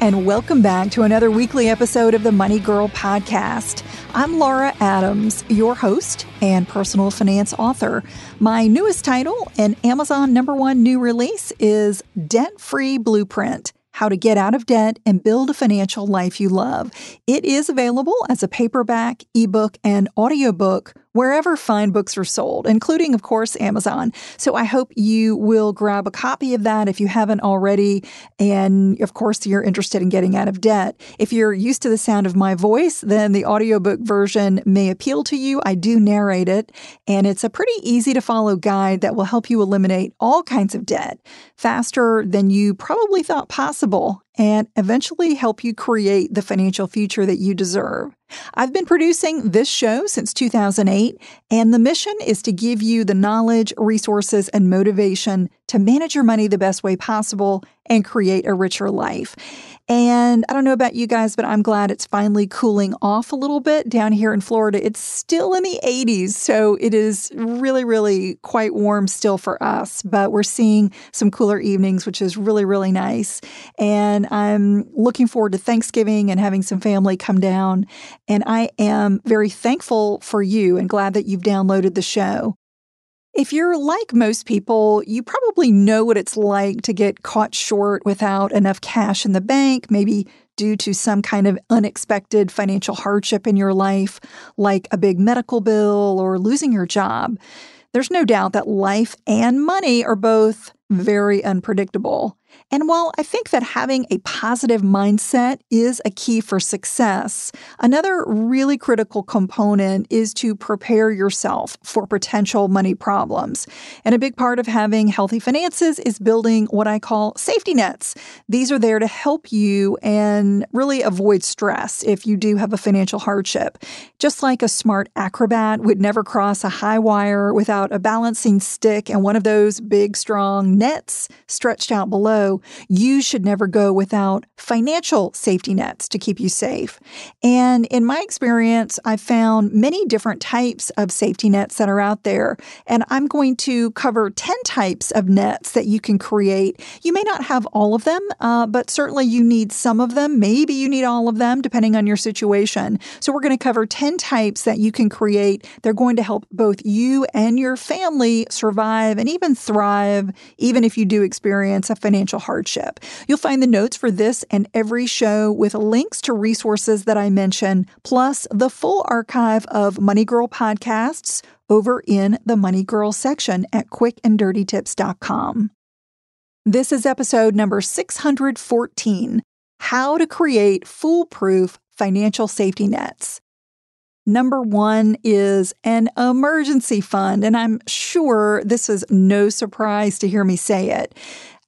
And welcome back to another weekly episode of the Money Girl Podcast. I'm Laura Adams, your host and personal finance author. My newest title, and Amazon number one new release, is Debt Free Blueprint how to Get Out of Debt and Build a Financial Life You Love. It is available as a paperback, ebook, and audiobook wherever fine books are sold, including, of course, Amazon. So I hope you will grab a copy of that if you haven't already. And of course, you're interested in getting out of debt. If you're used to the sound of my voice, then the audiobook version may appeal to you. I do narrate it, and it's a pretty easy to follow guide that will help you eliminate all kinds of debt faster than you probably thought possible and eventually help you create the financial future that you deserve. I've been producing this show since 2008, and the mission is to give you the knowledge, resources, and motivation to manage your money the best way possible and create a richer life. And I don't know about you guys, but I'm glad it's finally cooling off a little bit down here in Florida. It's still in the 80s, so it is really, really quite warm still for us, but we're seeing some cooler evenings, which is really, really nice. And I'm looking forward to Thanksgiving and having some family come down. And I am very thankful for you and glad that you've downloaded the show. If you're like most people, you probably know what it's like to get caught short without enough cash in the bank, maybe due to some kind of unexpected financial hardship in your life, like a big medical bill or losing your job. There's no doubt that life and money are both very unpredictable. And while I think that having a positive mindset is a key for success, another really critical component is to prepare yourself for potential money problems. And a big part of having healthy finances is building what I call safety nets. These are there to help you and really avoid stress if you do have a financial hardship. Just like a smart acrobat would never cross a high wire without a balancing stick and one of those big, strong nets stretched out below you should never go without financial safety nets to keep you safe. And in my experience, I've found many different types of safety nets that are out there. And I'm going to cover 10 types of nets that you can create. You may not have all of them, uh, but certainly you need some of them. Maybe you need all of them, depending on your situation. So we're going to cover 10 types that you can create. They're going to help both you and your family survive and even thrive, even if you do experience a financial hardship. You'll find the notes for this and every show with links to resources that I mention, plus the full archive of Money Girl podcasts over in the Money Girl section at quickanddirtytips.com. This is episode number 614 How to Create Foolproof Financial Safety Nets. Number one is an emergency fund, and I'm sure this is no surprise to hear me say it.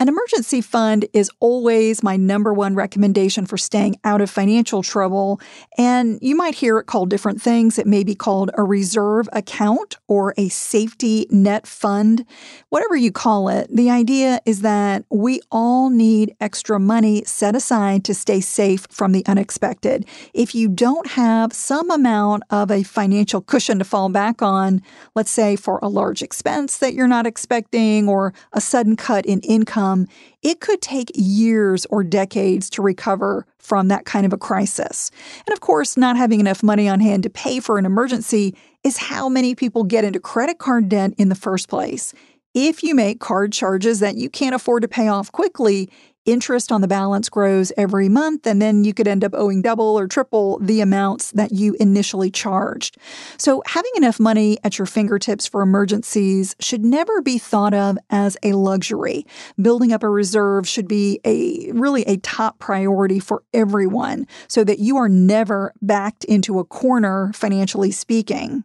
An emergency fund is always my number one recommendation for staying out of financial trouble. And you might hear it called different things. It may be called a reserve account or a safety net fund, whatever you call it. The idea is that we all need extra money set aside to stay safe from the unexpected. If you don't have some amount of a financial cushion to fall back on, let's say for a large expense that you're not expecting or a sudden cut in income, income, it could take years or decades to recover from that kind of a crisis. And of course, not having enough money on hand to pay for an emergency is how many people get into credit card debt in the first place. If you make card charges that you can't afford to pay off quickly, interest on the balance grows every month, and then you could end up owing double or triple the amounts that you initially charged. So, having enough money at your fingertips for emergencies should never be thought of as a luxury. Building up a reserve should be a really a top priority for everyone so that you are never backed into a corner financially speaking.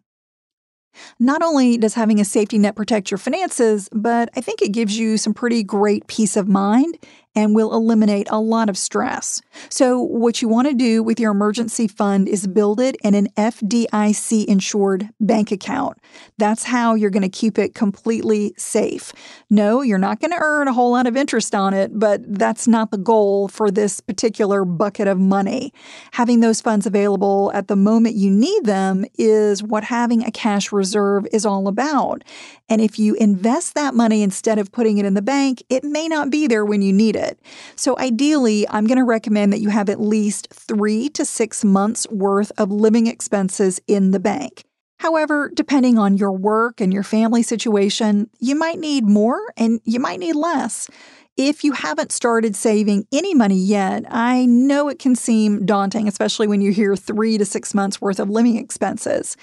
Not only does having a safety net protect your finances, but I think it gives you some pretty great peace of mind and will eliminate a lot of stress. So, what you want to do with your emergency fund is build it in an FDIC insured bank account. That's how you're going to keep it completely safe. No, you're not going to earn a whole lot of interest on it, but that's not the goal for this particular bucket of money. Having those funds available at the moment you need them is what having a cash reserve is all about. And if you invest that money instead of putting it in the bank, it may not be there when you need it. So ideally, I'm going to recommend that you have at least three to six months worth of living expenses in the bank. However, depending on your work and your family situation, you might need more and you might need less. If you haven't started saving any money yet, I know it can seem daunting, especially when you hear three to six months worth of living expenses.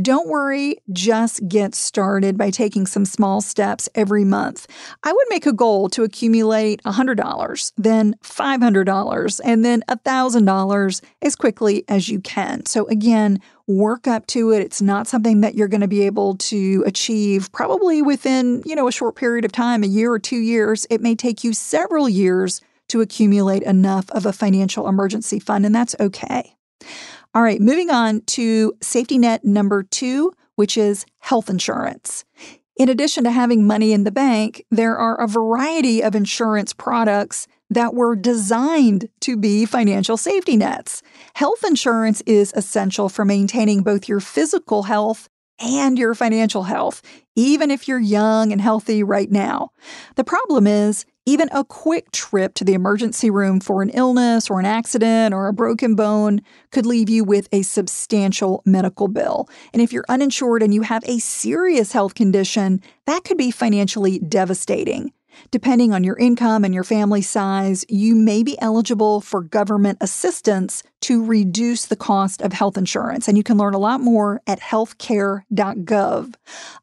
Don't worry, just get started by taking some small steps every month. I would make a goal to accumulate $100, then $500, and then $1,000 as quickly as you can. So, again, work up to it. It's not something that you're going to be able to achieve probably within, you know, a short period of time, a year or two years. It may take you several years to accumulate enough of a financial emergency fund, and that's okay. All right, moving on to safety net number two, which is health insurance. In addition to having money in the bank, there are a variety of insurance products that were designed to be financial safety nets. Health insurance is essential for maintaining both your physical health and your financial health, even if you're young and healthy right now. The problem is, even a quick trip to the emergency room for an illness or an accident or a broken bone could leave you with a substantial medical bill. And if you're uninsured and you have a serious health condition, that could be financially devastating. Depending on your income and your family size, you may be eligible for government assistance to reduce the cost of health insurance. And you can learn a lot more at healthcare.gov.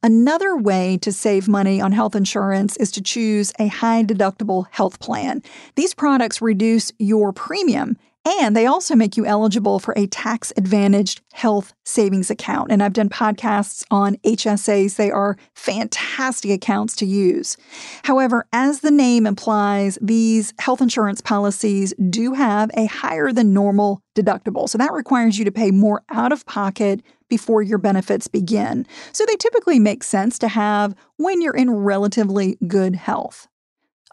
Another way to save money on health insurance is to choose a high deductible health plan. These products reduce your premium and they also make you eligible for a tax advantaged health savings account. And I've done podcasts on HSAs. They are fantastic accounts to use. However, as the name implies, these health insurance policies do have a higher than normal deductible. So that requires you to pay more out of pocket before your benefits begin. So they typically make sense to have when you're in relatively good health.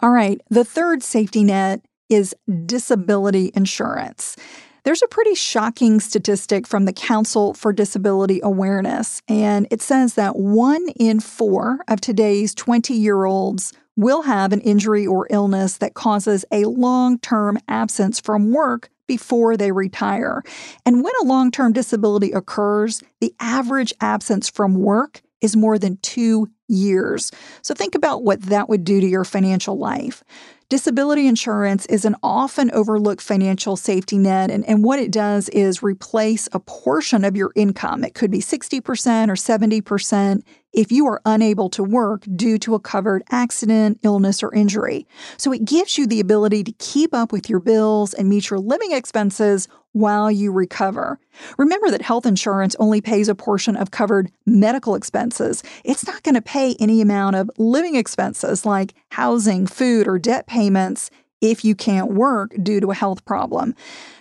All right, the third safety net is disability insurance. There's a pretty shocking statistic from the Council for Disability Awareness, and it says that one in four of today's 20 year olds will have an injury or illness that causes a long term absence from work before they retire. And when a long term disability occurs, the average absence from work is more than two years. So think about what that would do to your financial life. Disability insurance is an often overlooked financial safety net, and, and what it does is replace a portion of your income. It could be 60% or 70% if you are unable to work due to a covered accident, illness, or injury. So it gives you the ability to keep up with your bills and meet your living expenses while you recover. Remember that health insurance only pays a portion of covered medical expenses. It's not going to pay any amount of living expenses like housing, food, or debt payments if you can't work due to a health problem.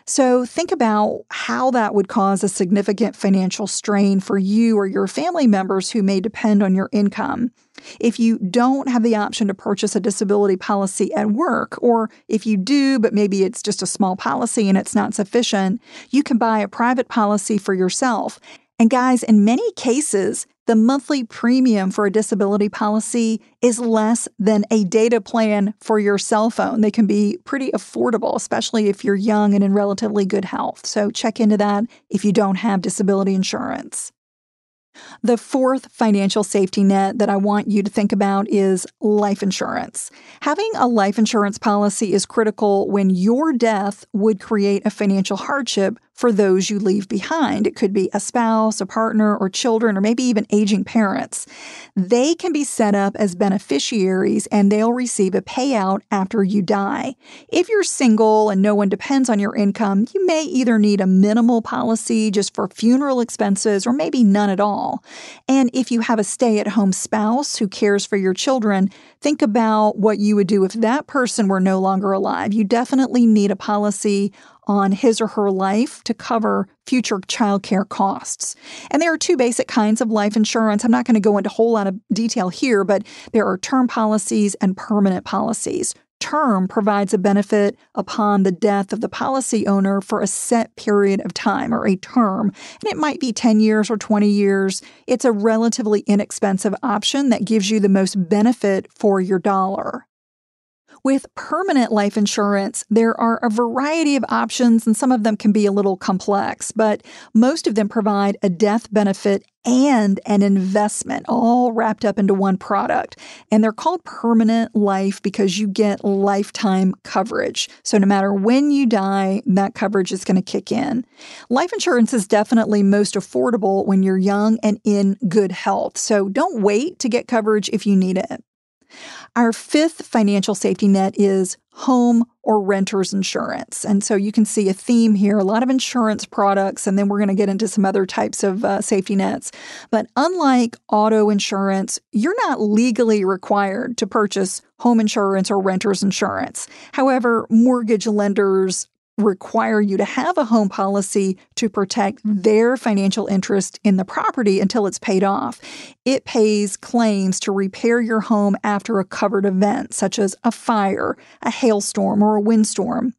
So think about how that would cause a significant financial strain for you or your family members who may depend on your income. If you don't have the option to purchase a disability policy at work, or if you do, but maybe it's just a small policy and it's not sufficient, you can buy a private policy for yourself And guys, in many cases, the monthly premium for a disability policy is less than a data plan for your cell phone. They can be pretty affordable, especially if you're young and in relatively good health. So check into that if you don't have disability insurance. The fourth financial safety net that I want you to think about is life insurance. Having a life insurance policy is critical when your death would create a financial hardship for those you leave behind. It could be a spouse, a partner, or children, or maybe even aging parents. They can be set up as beneficiaries and they'll receive a payout after you die. If you're single and no one depends on your income, you may either need a minimal policy just for funeral expenses or maybe none at all. And if you have a stay at home spouse who cares for your children, think about what you would do if that person were no longer alive. You definitely need a policy on his or her life to cover future childcare costs. And there are two basic kinds of life insurance. I'm not going to go into a whole lot of detail here, but there are term policies and permanent policies. Term provides a benefit upon the death of the policy owner for a set period of time or a term, and it might be 10 years or 20 years. It's a relatively inexpensive option that gives you the most benefit for your dollar. With permanent life insurance, there are a variety of options, and some of them can be a little complex, but most of them provide a death benefit and an investment all wrapped up into one product. And they're called permanent life because you get lifetime coverage. So no matter when you die, that coverage is going to kick in. Life insurance is definitely most affordable when you're young and in good health. So don't wait to get coverage if you need it. Our fifth financial safety net is home or renter's insurance. And so you can see a theme here a lot of insurance products, and then we're going to get into some other types of uh, safety nets. But unlike auto insurance, you're not legally required to purchase home insurance or renter's insurance. However, mortgage lenders require you to have a home policy to protect mm-hmm. their financial interest in the property until it's paid off. It pays claims to repair your home after a covered event, such as a fire, a hailstorm, or a windstorm.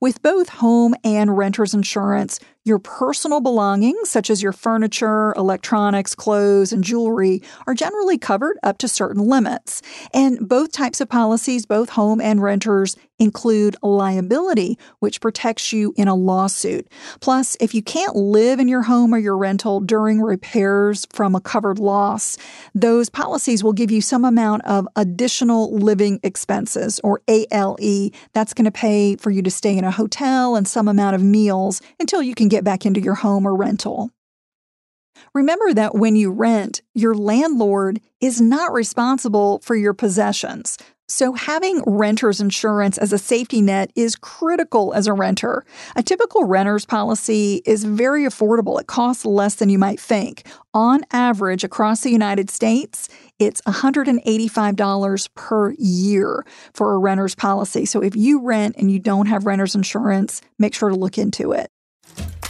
With both home and renter's insurance, your personal belongings, such as your furniture, electronics, clothes, and jewelry, are generally covered up to certain limits. And both types of policies, both home and renters, include liability, which protects you in a lawsuit. Plus, if you can't live in your home or your rental during repairs from a covered loss, those policies will give you some amount of additional living expenses, or ALE. That's going to pay for you to stay in a hotel and some amount of meals until you can get get back into your home or rental. Remember that when you rent, your landlord is not responsible for your possessions. So, having renter's insurance as a safety net is critical as a renter. A typical renter's policy is very affordable. It costs less than you might think. On average, across the United States, it's $185 per year for a renter's policy. So, if you rent and you don't have renter's insurance, make sure to look into it.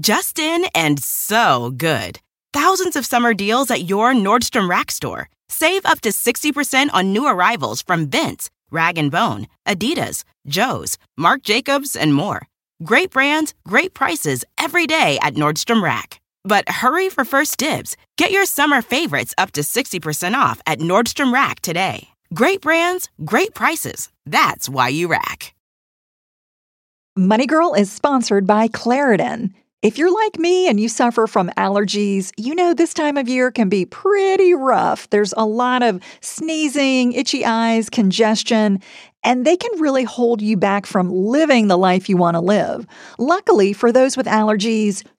Just in and so good. Thousands of summer deals at your Nordstrom Rack store. Save up to 60% on new arrivals from Vince, Rag & Bone, Adidas, Joe's, Marc Jacobs, and more. Great brands, great prices every day at Nordstrom Rack. But hurry for first dibs. Get your summer favorites up to 60% off at Nordstrom Rack today. Great brands, great prices. That's why you rack. Money Girl is sponsored by Claritin. If you're like me and you suffer from allergies, you know this time of year can be pretty rough. There's a lot of sneezing, itchy eyes, congestion, and they can really hold you back from living the life you want to live. Luckily, for those with allergies,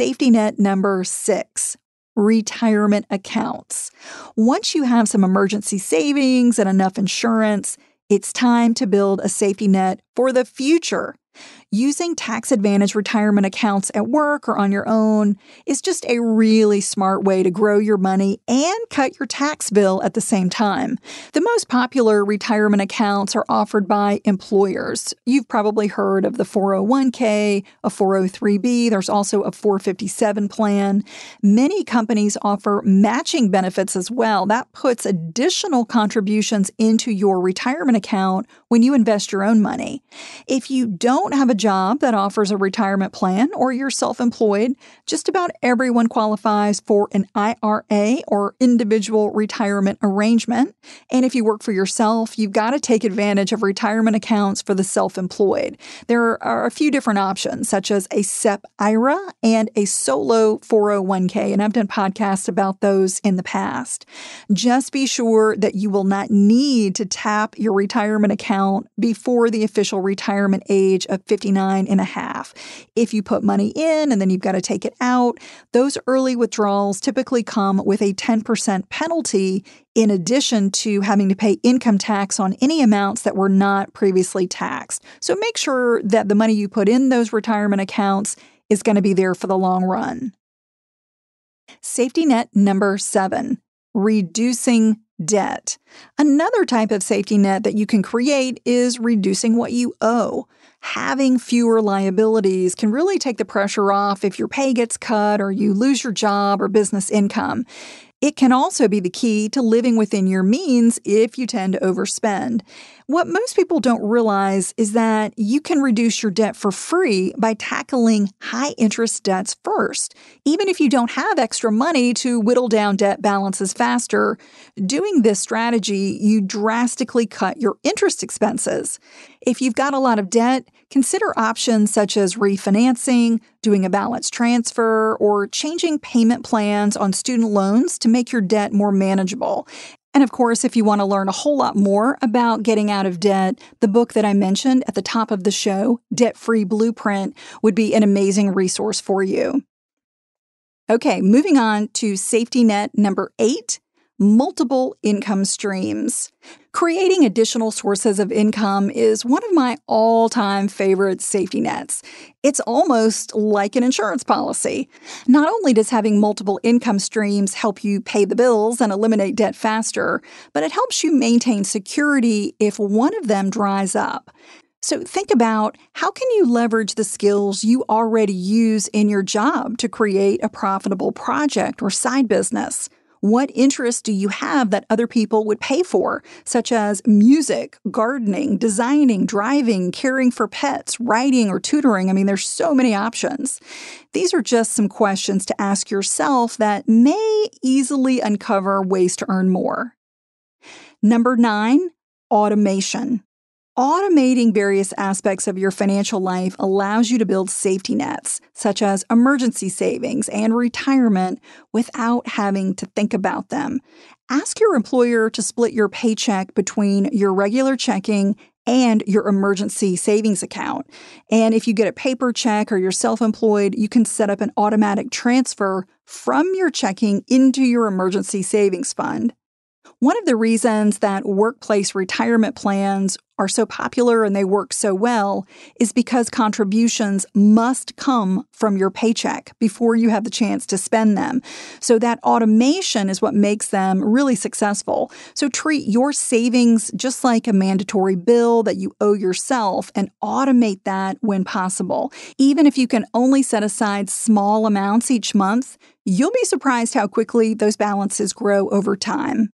Safety net number six retirement accounts. Once you have some emergency savings and enough insurance, it's time to build a safety net for the future. Using tax advantage retirement accounts at work or on your own is just a really smart way to grow your money and cut your tax bill at the same time. The most popular retirement accounts are offered by employers. You've probably heard of the 401k, a 403b, there's also a 457 plan. Many companies offer matching benefits as well. That puts additional contributions into your retirement account when you invest your own money. If you don't have a job that offers a retirement plan or you're self employed, just about everyone qualifies for an IRA or individual retirement arrangement. And if you work for yourself, you've got to take advantage of retirement accounts for the self employed. There are a few different options, such as a SEP IRA and a solo 401k. And I've done podcasts about those in the past. Just be sure that you will not need to tap your retirement account before the official retirement age of 59 59 and a half. If you put money in and then you've got to take it out, those early withdrawals typically come with a 10% penalty in addition to having to pay income tax on any amounts that were not previously taxed. So make sure that the money you put in those retirement accounts is going to be there for the long run. Safety net number seven reducing debt. Another type of safety net that you can create is reducing what you owe. Having fewer liabilities can really take the pressure off if your pay gets cut or you lose your job or business income. It can also be the key to living within your means if you tend to overspend. What most people don't realize is that you can reduce your debt for free by tackling high interest debts first. Even if you don't have extra money to whittle down debt balances faster, doing this strategy, you drastically cut your interest expenses. If you've got a lot of debt, consider options such as refinancing, doing a balance transfer, or changing payment plans on student loans to make your debt more manageable. And of course, if you want to learn a whole lot more about getting out of debt, the book that I mentioned at the top of the show, Debt Free Blueprint, would be an amazing resource for you. Okay, moving on to safety net number eight multiple income streams. Creating additional sources of income is one of my all time favorite safety nets. It's almost like an insurance policy. Not only does having multiple income streams help you pay the bills and eliminate debt faster, but it helps you maintain security if one of them dries up. So think about how can you leverage the skills you already use in your job to create a profitable project or side business? What interests do you have that other people would pay for, such as music, gardening, designing, driving, caring for pets, writing, or tutoring? I mean, there's so many options. These are just some questions to ask yourself that may easily uncover ways to earn more. Number nine, automation. Automating various aspects of your financial life allows you to build safety nets, such as emergency savings and retirement, without having to think about them. Ask your employer to split your paycheck between your regular checking and your emergency savings account. And if you get a paper check or you're self employed, you can set up an automatic transfer from your checking into your emergency savings fund. One of the reasons that workplace retirement plans are so popular and they work so well is because contributions must come from your paycheck before you have the chance to spend them. So that automation is what makes them really successful. So treat your savings just like a mandatory bill that you owe yourself and automate that when possible. Even if you can only set aside small amounts each month, you'll be surprised how quickly those balances grow over time.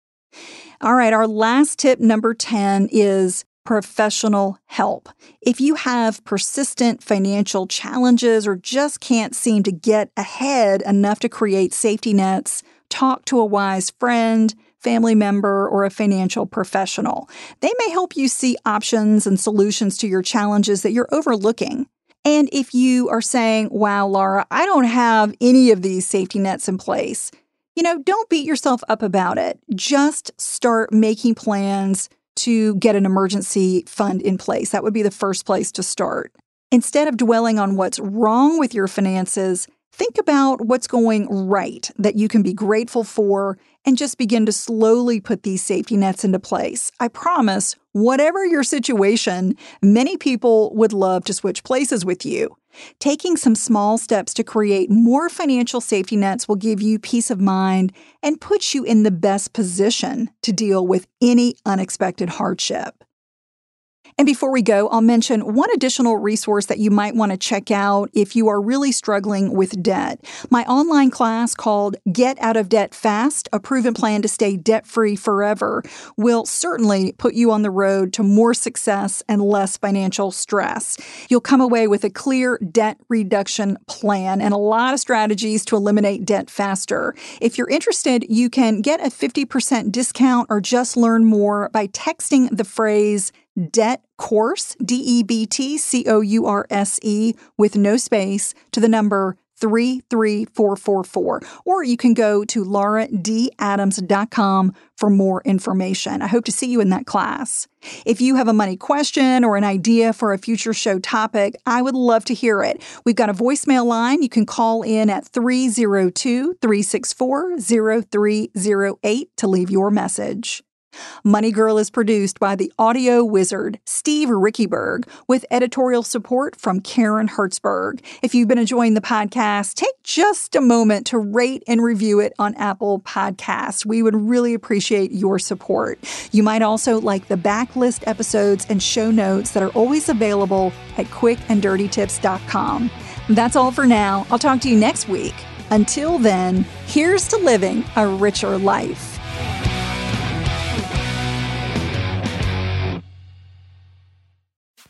All right, our last tip, number 10, is professional help. If you have persistent financial challenges or just can't seem to get ahead enough to create safety nets, talk to a wise friend, family member, or a financial professional. They may help you see options and solutions to your challenges that you're overlooking. And if you are saying, wow, Laura, I don't have any of these safety nets in place, you know, don't beat yourself up about it. Just start making plans to get an emergency fund in place. That would be the first place to start. Instead of dwelling on what's wrong with your finances, think about what's going right that you can be grateful for and just begin to slowly put these safety nets into place. I promise, whatever your situation, many people would love to switch places with you. Taking some small steps to create more financial safety nets will give you peace of mind and put you in the best position to deal with any unexpected hardship. And before we go, I'll mention one additional resource that you might want to check out if you are really struggling with debt. My online class called Get Out of Debt Fast, a proven plan to stay debt free forever, will certainly put you on the road to more success and less financial stress. You'll come away with a clear debt reduction plan and a lot of strategies to eliminate debt faster. If you're interested, you can get a 50% discount or just learn more by texting the phrase debt course, D E B T C O U R S E, with no space to the number 33444. Or you can go to lauradadams.com for more information. I hope to see you in that class. If you have a money question or an idea for a future show topic, I would love to hear it. We've got a voicemail line. You can call in at 302 364 0308 to leave your message. Money Girl is produced by the audio wizard Steve Riekeberg with editorial support from Karen Hertzberg. If you've been enjoying the podcast, take just a moment to rate and review it on Apple Podcasts. We would really appreciate your support. You might also like the backlist episodes and show notes that are always available at quickanddirtytips.com. That's all for now. I'll talk to you next week. Until then, here's to living a richer life.